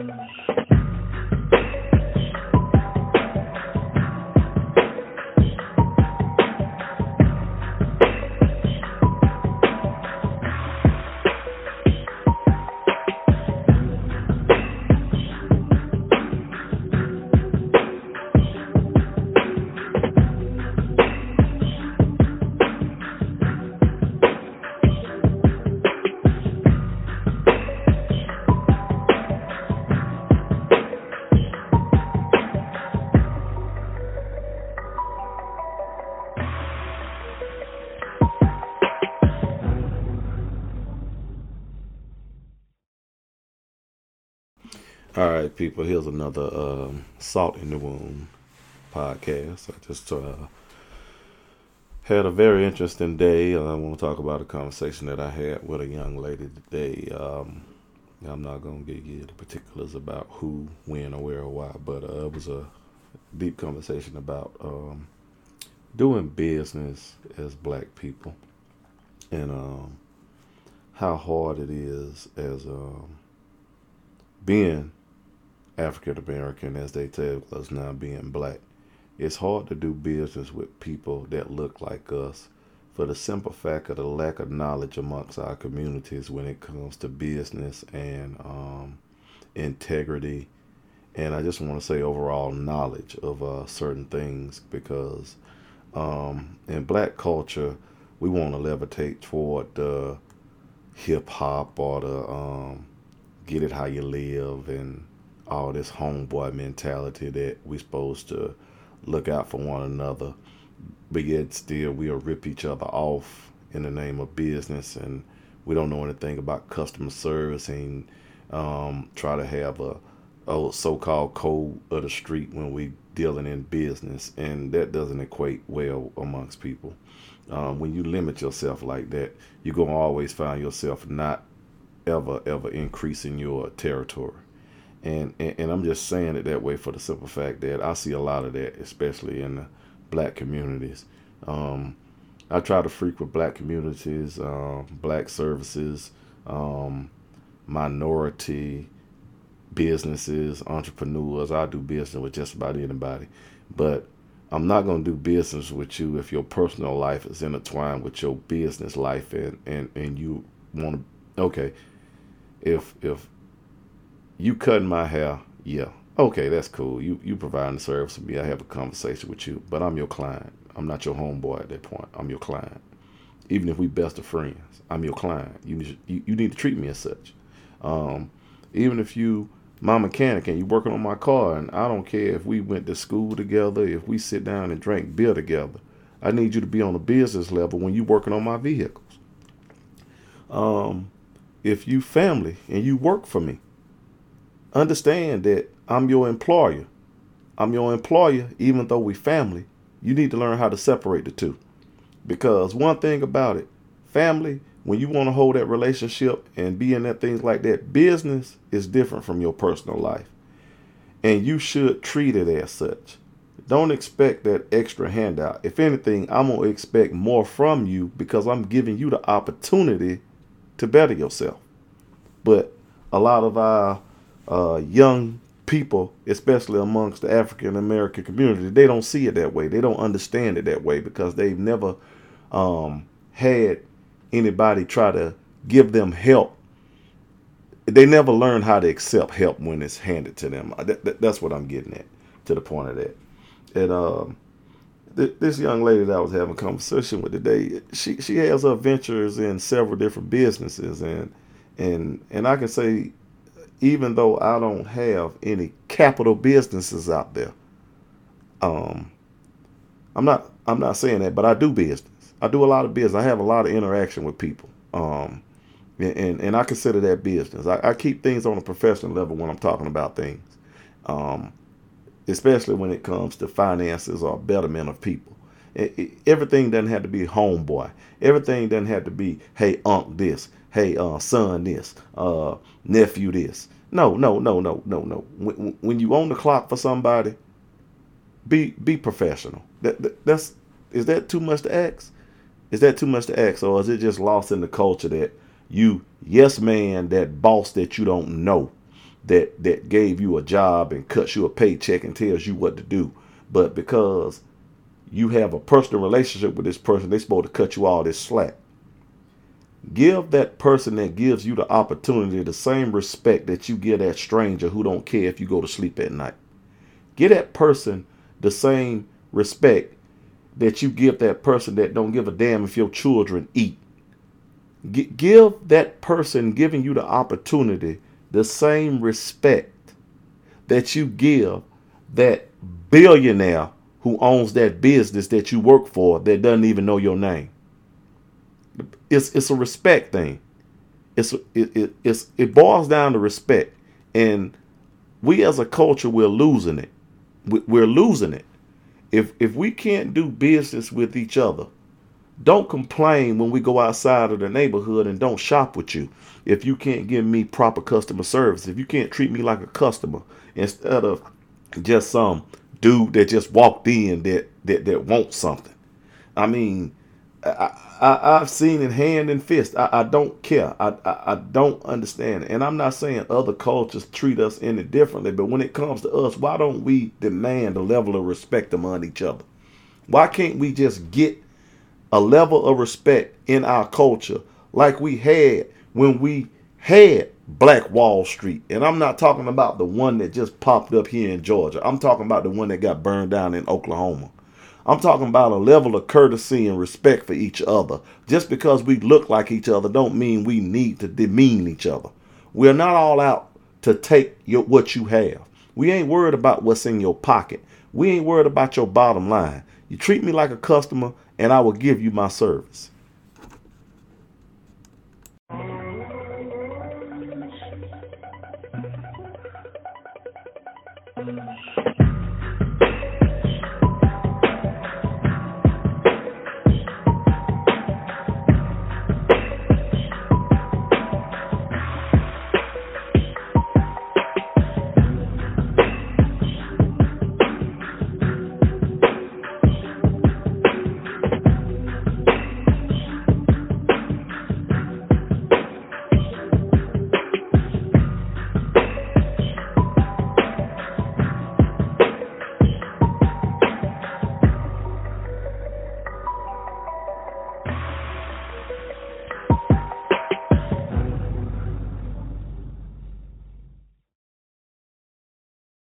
Amen. All right, people. Here's another um, Salt in the Wound podcast. I just uh, had a very interesting day. I want to talk about a conversation that I had with a young lady today. Um, I'm not to give you the particulars about who, when, or where, or why, but uh, it was a deep conversation about um, doing business as black people and um, how hard it is as um, being African American, as they tell us now, being black. It's hard to do business with people that look like us for the simple fact of the lack of knowledge amongst our communities when it comes to business and um, integrity. And I just want to say overall knowledge of uh, certain things because um, in black culture, we want to levitate toward the hip hop or the um, get it how you live and all this homeboy mentality that we supposed to look out for one another, but yet still we'll rip each other off in the name of business, and we don't know anything about customer service and um, try to have a, a so-called code of the street when we dealing in business, and that doesn't equate well amongst people. Um, when you limit yourself like that, you're gonna always find yourself not ever ever increasing your territory. And, and, and I'm just saying it that way for the simple fact that I see a lot of that, especially in the black communities. Um, I try to frequent black communities, um, black services, um, minority businesses, entrepreneurs. I do business with just about anybody, but I'm not to do business with you if your personal life is intertwined with your business life, and and and you want to. Okay, if if you cutting my hair, yeah. Okay, that's cool. You you providing the service to me. I have a conversation with you, but I'm your client. I'm not your homeboy at that point. I'm your client. Even if we best of friends, I'm your client. You need you, you need to treat me as such. Um, even if you my mechanic and you working on my car, and I don't care if we went to school together, if we sit down and drank beer together. I need you to be on a business level when you working on my vehicles. Um, if you family and you work for me, understand that I'm your employer. I'm your employer, even though we family. You need to learn how to separate the two. Because one thing about it, family, when you want to hold that relationship and be in that things like that, business is different from your personal life. And you should treat it as such. Don't expect that extra handout. If anything, I'm going to expect more from you because I'm giving you the opportunity to better yourself. But a lot of our uh, young people, especially amongst the African American community, they don't see it that way. They don't understand it that way because they've never um, had anybody try to give them help. They never learn how to accept help when it's handed to them. That, that, that's what I'm getting at, to the point of that. And um, th- this young lady that I was having a conversation with today, she she has her ventures in several different businesses, and and and I can say even though I don't have any capital businesses out there. Um, I'm not I'm not saying that, but I do business. I do a lot of business. I have a lot of interaction with people. Um, and, and, and I consider that business. I, I, keep things on a professional level when I'm talking about things, um, especially when it comes to finances or betterment of people. It, it, everything doesn't have to be homeboy. Everything doesn't have to be, hey, unc, this hey, uh, son, this, uh, nephew, this. No, no, no, no, no, no. When, when you own the clock for somebody, be be professional. That, that that's is that too much to ask? Is that too much to ask, or is it just lost in the culture that you yes man that boss that you don't know that that gave you a job and cuts you a paycheck and tells you what to do. But because you have a personal relationship with this person, they're supposed to cut you all this slack. Give that person that gives you the opportunity the same respect that you give that stranger who don't care if you go to sleep at night. Give that person the same respect that you give that person that don't give a damn if your children eat. G- give that person giving you the opportunity the same respect that you give that billionaire who owns that business that you work for that doesn't even know your name. It's it's a respect thing. It's it, it it's it boils down to respect, and we as a culture we're losing it. We're losing it. If if we can't do business with each other, don't complain when we go outside of the neighborhood and don't shop with you. If you can't give me proper customer service, if you can't treat me like a customer instead of just some dude that just walked in that that that wants something. I mean, I, I have seen it hand and fist. I, I don't care. I, I I don't understand. And I'm not saying other cultures treat us any differently, but when it comes to us, why don't we demand a level of respect among each other? Why can't we just get a level of respect in our culture like we had when we had Black Wall Street. And I'm not talking about the one that just popped up here in Georgia. I'm talking about the one that got burned down in Oklahoma. I'm talking about a level of courtesy and respect for each other. Just because we look like each other don't mean we need to demean each other. We're not all out to take your, what you have. We ain't worried about what's in your pocket. We ain't worried about your bottom line. You treat me like a customer and I will give you my service.